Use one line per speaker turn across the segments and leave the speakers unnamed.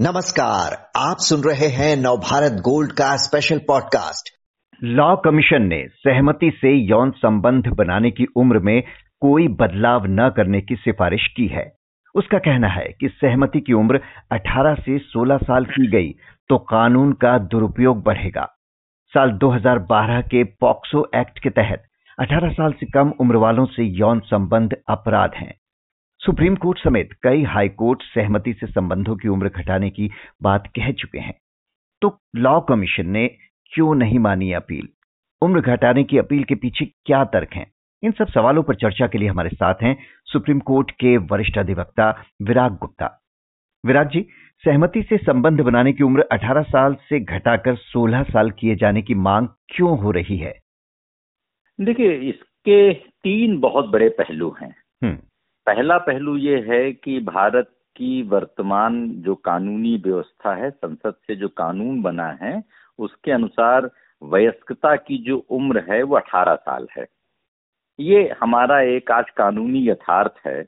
नमस्कार, आप सुन रहे हैं नवभारत गोल्ड का स्पेशल पॉडकास्ट
लॉ कमीशन ने सहमति से यौन संबंध बनाने की उम्र में कोई बदलाव न करने की सिफारिश की है। उसका कहना है कि सहमति की उम्र 18 से 16 साल की गई तो कानून का दुरुपयोग बढ़ेगा। साल 2012 के पॉक्सो एक्ट के तहत 18 साल से कम उम्र वालों से यौन संबंध अपराध हैं। सुप्रीम कोर्ट समेत कई हाई कोर्ट सहमति से संबंधों की उम्र घटाने की बात कह चुके हैं। तो लॉ कमीशन ने क्यों नहीं मानी अपील? उम्र घटाने की अपील के पीछे क्या तर्क हैं? इन सब सवालों पर चर्चा के लिए हमारे साथ हैं सुप्रीम कोर्ट के वरिष्ठ अधिवक्ता विराग गुप्ता। विराग जी सहमति से संबंध बनाने की उम्र 18 साल से घटाकर 16 साल किए जाने की मांग क्यों हो रही है?
देखिए इसके तीन बहुत बड़े पहलू हैं।
हम्म,
पहला पहलू ये है कि भारत की वर्तमान जो कानूनी व्यवस्था है, संसद से जो कानून बना है, उसके अनुसार वयस्कता की जो उम्र है वो 18 साल है। ये हमारा एक आज कानूनी यथार्थ है।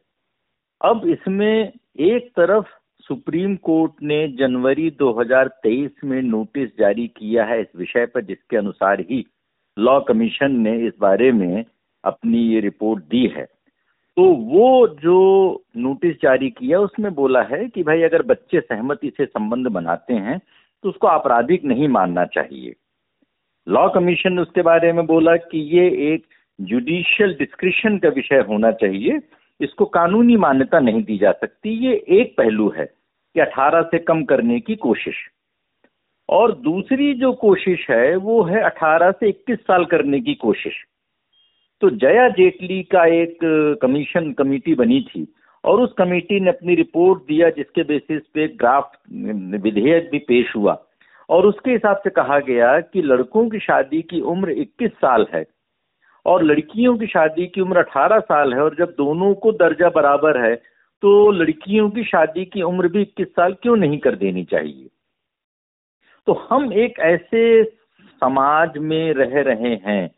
अब इसमें एक तरफ़ सुप्रीम कोर्ट ने जनवरी 2023 में नोटिस जारी किया है इस विषय पर, जिसके अनुसार ही लॉ कमीशन ने इस बारे में अपनी ये रिपोर्ट दी है। तो वो जो नोटिस जारी किया, उसमें बोला है कि भाई अगर बच्चे सहमति से संबंध बनाते हैं तो उसको आपराधिक नहीं मानना चाहिए। लॉ कमीशन ने उसके बारे में बोला कि ये एक जुडिशियल डिस्क्रिप्शन का विषय होना चाहिए, इसको कानूनी मान्यता नहीं दी जा सकती। ये एक पहलू है कि 18 से कम करने की कोशिश। और दूसरी जो कोशिश है, वो है 18 से 21 साल करने की कोशिश। तो जया जेटली का एक कमीशन कमेटी बनी थी और उस कमेटी ने अपनी रिपोर्ट दिया जिसके बेसिस पे ड्राफ्ट विधेयक भी पेश हुआ। और उसके हिसाब से कहा गया कि लड़कों की शादी की उम्र 21 साल है और लड़कियों की शादी की उम्र 18 साल है और जब दोनों को दर्जा बराबर है तो लड़कियों की शादी की उम्र भी 21 साल क्यों नहीं कर देनी चाहिए? तो हम एक ऐसे समाज में रह रहे हैं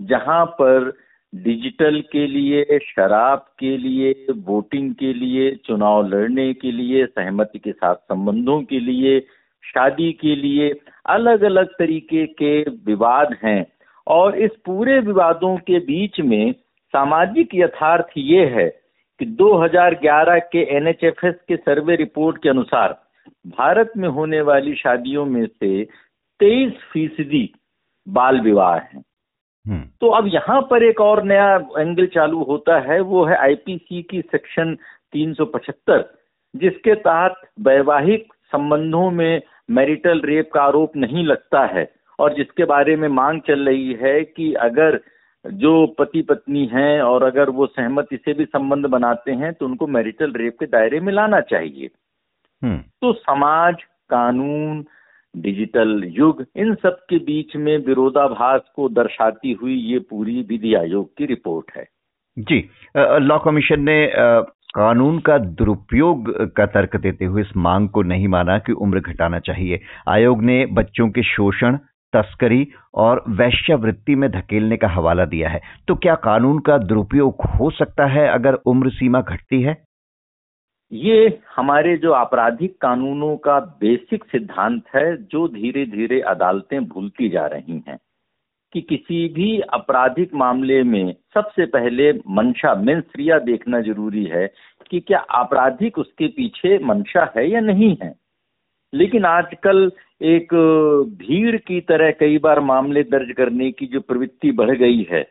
जहाँ पर डिजिटल के लिए, शराब के लिए, वोटिंग के लिए, चुनाव लड़ने के लिए, सहमति के साथ संबंधों के लिए, शादी के लिए अलग अलग तरीके के विवाद हैं। और इस पूरे विवादों के बीच में सामाजिक यथार्थ ये है कि 2011 के एनएचएफएस के सर्वे रिपोर्ट के अनुसार भारत में होने वाली शादियों में से 23 फ़ीसदी बाल विवाह हैं। तो अब यहाँ पर एक और नया एंगल चालू होता है वो है आईपीसी की सेक्शन 375 जिसके तहत वैवाहिक संबंधों में मैरिटल रेप का आरोप नहीं लगता है और जिसके बारे में मांग चल रही है कि अगर जो पति पत्नी हैं और अगर वो सहमति से भी संबंध बनाते हैं तो उनको मैरिटल रेप के दायरे में लाना चाहिए।
हम्म,
तो समाज कानून डिजिटल युग, इन सब के बीच में विरोधाभास को दर्शाती हुई ये पूरी विधि आयोग की रिपोर्ट है।
जी लॉ कमीशन ने कानून का दुरुपयोग का तर्क देते हुए इस मांग को नहीं माना कि उम्र घटाना चाहिए। आयोग ने बच्चों के शोषण, तस्करी और वैश्यावृत्ति में धकेलने का हवाला दिया है। तो क्या कानून का दुरुपयोग हो सकता है अगर उम्र सीमा घटती है?
ये हमारे जो आपराधिक कानूनों का बेसिक सिद्धांत है, जो धीरे धीरे अदालतें भूलती जा रही हैं, कि किसी भी आपराधिक मामले में सबसे पहले मंशा मेंसरिया देखना ज़रूरी है कि क्या आपराधिक उसके पीछे मंशा है या नहीं है। लेकिन आजकल एक भीड़ की तरह कई बार मामले दर्ज करने की जो प्रवृत्ति बढ़ गई है,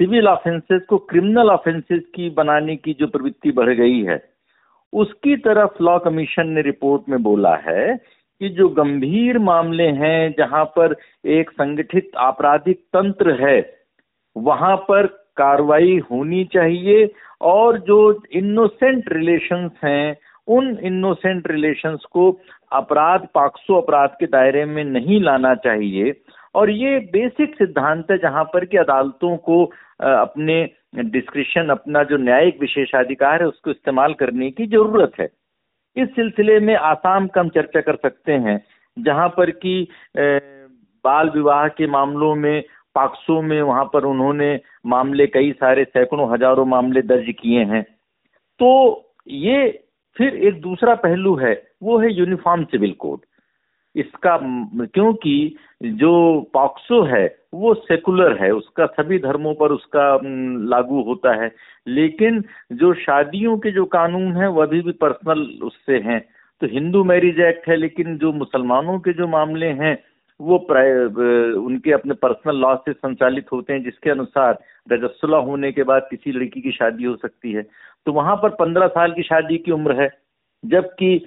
सिविल ऑफेंसेस को क्रिमिनल ऑफेंसेस की बनाने की जो प्रवृत्ति बढ़ गई है उसकी तरफ़ लॉ कमीशन ने रिपोर्ट में बोला है कि जो गंभीर मामले हैं, जहाँ पर एक संगठित आपराधिक तंत्र है, वहाँ पर कार्रवाई होनी चाहिए और जो इनोसेंट रिलेशंस हैं, उन इनोसेंट रिलेशंस को अपराध, पाक्सो अपराध के दायरे में नहीं लाना चाहिए। और ये बेसिक सिद्धांत है, जहाँ पर कि अदालतों को अपने डिस्क्रिप्शन अपना जो न्यायिक विशेषाधिकार है, उसको इस्तेमाल करने की ज़रूरत है। इस सिलसिले में आसाम का हम चर्चा कर सकते हैं, जहाँ पर कि बाल विवाह के मामलों में, पाक्सो में, वहाँ पर उन्होंने मामले, कई सारे सैकड़ों, हज़ारों मामले दर्ज किए हैं। तो ये फिर एक दूसरा पहलू है, वो है यूनिफॉर्म सिविल कोड। इसका क्योंकि जो पॉक्सो है वो सेकुलर है उसका सभी धर्मों पर उसका लागू होता है। लेकिन जो शादियों के जो कानून है वह भी, भी पर्सनल उससे हैं। तो हिंदू मैरिज एक्ट है लेकिन जो मुसलमानों के जो मामले हैं वो उनके अपने पर्सनल लॉ से संचालित होते हैं जिसके अनुसार रजस्वला होने के बाद किसी लड़की की शादी हो सकती है। तो वहाँ पर पंद्रह साल की शादी की उम्र है जबकि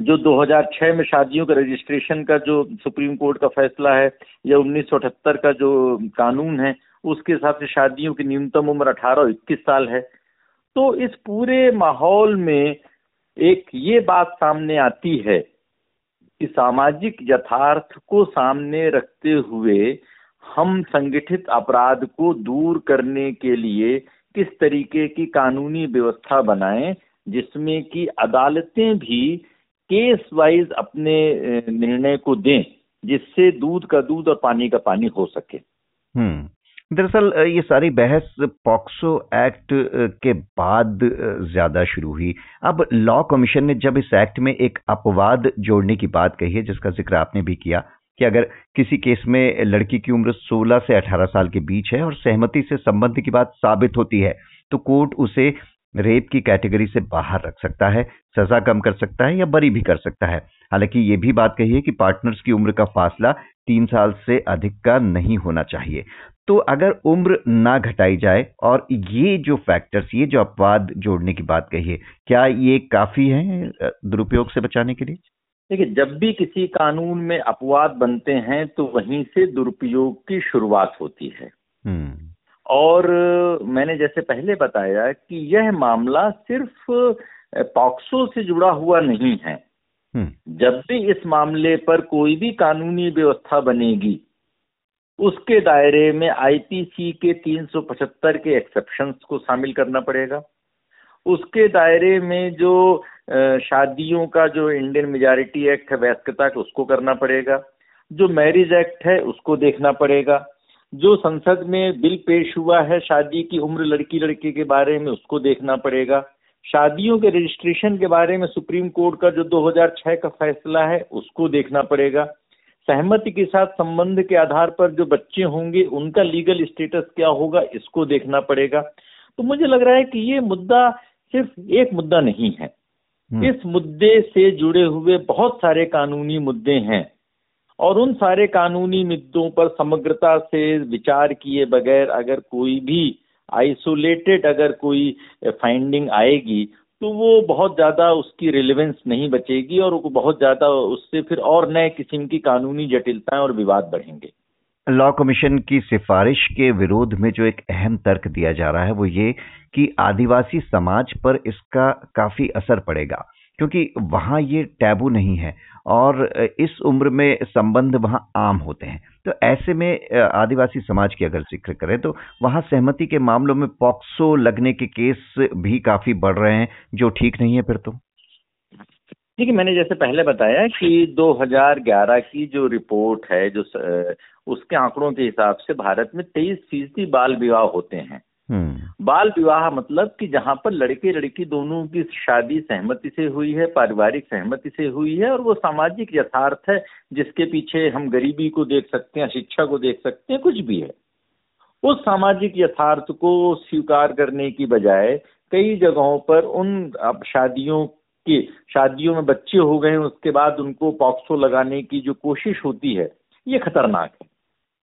जो 2006 में शादियों का रजिस्ट्रेशन का जो सुप्रीम कोर्ट का फैसला है, या उन्नीस सौ अठहत्तर का जो कानून है, उसके हिसाब से शादियों की न्यूनतम उम्र अठारह इक्कीस साल है। तो इस पूरे माहौल में एक ये बात सामने आती है कि सामाजिक यथार्थ को सामने रखते हुए हम संगठित अपराध को दूर करने के लिए किस तरीके की कानूनी व्यवस्था बनाएँ, जिसमें कि अदालतें भी केस वाइज अपने निर्णय को दें, जिससे दूध का दूध और पानी का पानी हो सके।
हम्म। दरअसल ये सारी बहस पॉक्सो एक्ट के बाद ज़्यादा शुरू हुई। अब लॉ कमीशन ने जब इस एक्ट में एक अपवाद जोड़ने की बात कही है, जिसका ज़िक्र आपने भी किया, कि अगर किसी केस में लड़की की उम्र 16 से 18 साल के बीच है और सहमति से संबंध की बात साबित होती है तो कोर्ट उसे रेप की कैटेगरी से बाहर रख सकता है सजा कम कर सकता है या बरी भी कर सकता है। हालाँकि ये भी बात कही है कि पार्टनर्स की उम्र का फासला तीन साल से अधिक का नहीं होना चाहिए। तो अगर उम्र ना घटाई जाए और ये जो फैक्टर्स ये जो अपवाद जोड़ने की बात कही है क्या ये काफ़ी है दुरुपयोग से बचाने के लिए?
देखिए जब भी किसी कानून में अपवाद बनते हैं तो वहीं से दुरुपयोग की शुरुआत होती है। हम्म। और मैंने जैसे पहले बताया कि यह मामला सिर्फ़ पॉक्सो से जुड़ा हुआ नहीं है। हम्म। जब भी इस मामले पर कोई भी कानूनी व्यवस्था बनेगी उसके दायरे में आईपीसी के 375 के एक्सेप्शंस को शामिल करना पड़ेगा। उसके दायरे में जो शादियों का जो इंडियन मेजॉरिटी एक्ट है वैस्कता उसको करना पड़ेगा। जो मैरिज एक्ट है उसको देखना पड़ेगा। जो संसद में बिल पेश हुआ है शादी की उम्र लड़की लड़के के बारे में उसको देखना पड़ेगा। शादियों के रजिस्ट्रेशन के बारे में सुप्रीम कोर्ट का जो 2006 का फैसला है उसको देखना पड़ेगा। सहमति के साथ संबंध के आधार पर जो बच्चे होंगे उनका लीगल स्टेटस क्या होगा इसको देखना पड़ेगा। तो मुझे लग रहा है कि ये मुद्दा सिर्फ़ एक मुद्दा नहीं है। हम्म। इस मुद्दे से जुड़े हुए बहुत सारे कानूनी मुद्दे हैं। और उन सारे कानूनी मुद्दों पर समग्रता से विचार किए बगैर अगर कोई भी आइसोलेटेड अगर कोई फाइंडिंग आएगी तो वो बहुत ज़्यादा उसकी रिलेवेंस नहीं बचेगी और बहुत ज़्यादा उससे फिर और नए किस्म की कानूनी जटिलताएँ और विवाद बढ़ेंगे।
लॉ कमीशन की सिफारिश के विरोध में जो एक अहम तर्क दिया जा रहा है, वो ये कि आदिवासी समाज पर इसका काफ़ी असर पड़ेगा। क्योंकि वहाँ ये टैबू नहीं है और इस उम्र में संबंध वहाँ आम होते हैं तो ऐसे में आदिवासी समाज की अगर ज़िक्र करें तो वहाँ सहमति के मामलों में पॉक्सो लगने के केस भी काफ़ी बढ़ रहे हैं, जो ठीक नहीं है फिर तो
देखिए, मैंने जैसे पहले बताया कि 2011 की जो रिपोर्ट है, जो उसके आंकड़ों के हिसाब से भारत में तेईस फ़ीसदी बाल विवाह होते हैं। बाल विवाह मतलब कि जहाँ पर लड़के लड़की दोनों की शादी सहमति से हुई है पारिवारिक सहमति से हुई है और वो सामाजिक यथार्थ है जिसके पीछे हम गरीबी को देख सकते हैं शिक्षा को देख सकते हैं कुछ भी है। उस सामाजिक यथार्थ को स्वीकार करने की बजाय कई जगहों पर उन शादियों के शादियों में बच्चे हो गए उसके बाद उनको पॉक्सो लगाने की जो कोशिश होती है ये खतरनाक है।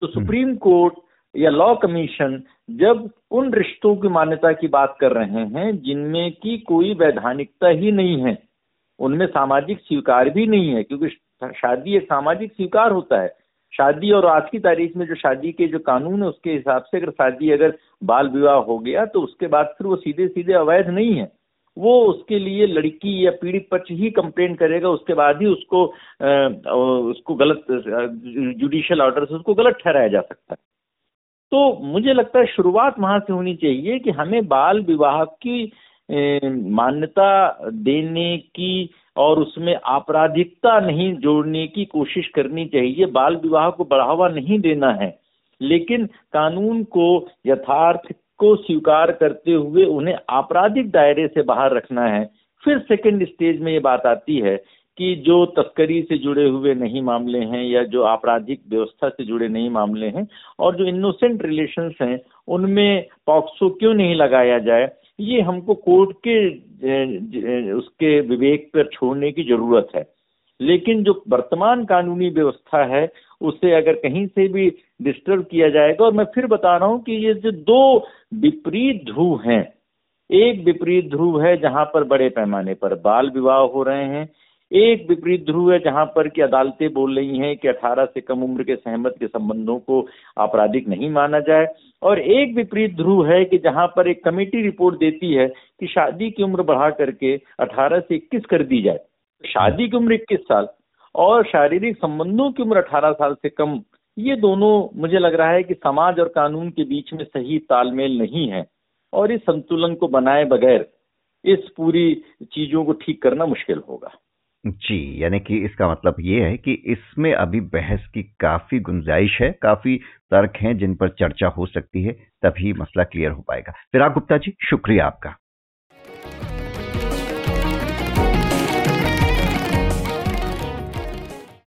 तो हम्म। सुप्रीम कोर्ट या लॉ कमीशन जब उन रिश्तों की मान्यता की बात कर रहे हैं जिनमें की कोई वैधानिकता ही नहीं है उनमें सामाजिक स्वीकार भी नहीं है क्योंकि शादी एक सामाजिक स्वीकार होता है। शादी और आज की तारीख में जो शादी के जो कानून है उसके हिसाब से अगर शादी अगर बाल विवाह हो गया तो उसके बाद फिर वो सीधे सीधे अवैध नहीं है। वो उसके लिए लड़की या पीड़ित पक्ष ही कंप्लेन करेगा उसके बाद ही उसको आ, उसको गलत जुडिशियल ऑर्डर से उसको गलत ठहराया जा सकता है। तो मुझे लगता है शुरुआत वहाँ से होनी चाहिए कि हमें बाल विवाह की मान्यता देने की और उसमें आपराधिकता नहीं जोड़ने की कोशिश करनी चाहिए। बाल विवाह को बढ़ावा नहीं देना है। लेकिन कानून को, यथार्थ को स्वीकार करते हुए उन्हें आपराधिक दायरे से बाहर रखना है। फिर सेकंड स्टेज में ये बात आती है कि जो तस्करी से जुड़े हुए नहीं मामले हैं या जो आपराधिक व्यवस्था से जुड़े नहीं मामले हैं और जो इनोसेंट रिलेशंस हैं, उनमें पॉक्सो क्यों नहीं लगाया जाए? ये हमको कोर्ट के उसके विवेक पर छोड़ने की ज़रूरत है। लेकिन जो वर्तमान कानूनी व्यवस्था है, उसे अगर कहीं से भी डिस्टर्ब किया जाएगा, और मैं फिर बता रहा हूँ कि ये जो दो विपरीत ध्रुव हैं, एक विपरीत ध्रुव है जहाँ पर बड़े पैमाने पर बाल विवाह हो रहे हैं एक विपरीत ध्रुव है जहाँ पर की अदालतें बोल रही हैं कि 18 से कम उम्र के सहमत के संबंधों को आपराधिक नहीं माना जाए। और एक विपरीत ध्रुव है कि जहाँ पर एक कमेटी रिपोर्ट देती है कि शादी की उम्र बढ़ा करके 18 से 21 कर दी जाए। शादी की उम्र 21 साल और शारीरिक संबंधों की उम्र 18 साल से कम, ये दोनों मुझे लग रहा है कि समाज और कानून के बीच में सही तालमेल नहीं है और इस संतुलन को बनाए बगैर इस पूरी चीज़ों को ठीक करना मुश्किल होगा।
जी, यानी कि इसका मतलब ये है कि इसमें अभी बहस की काफ़ी गुंजाइश है, काफ़ी तर्क हैं जिन पर चर्चा हो सकती है, तभी मसला क्लियर हो पाएगा। विराग गुप्ता जी, शुक्रिया आपका।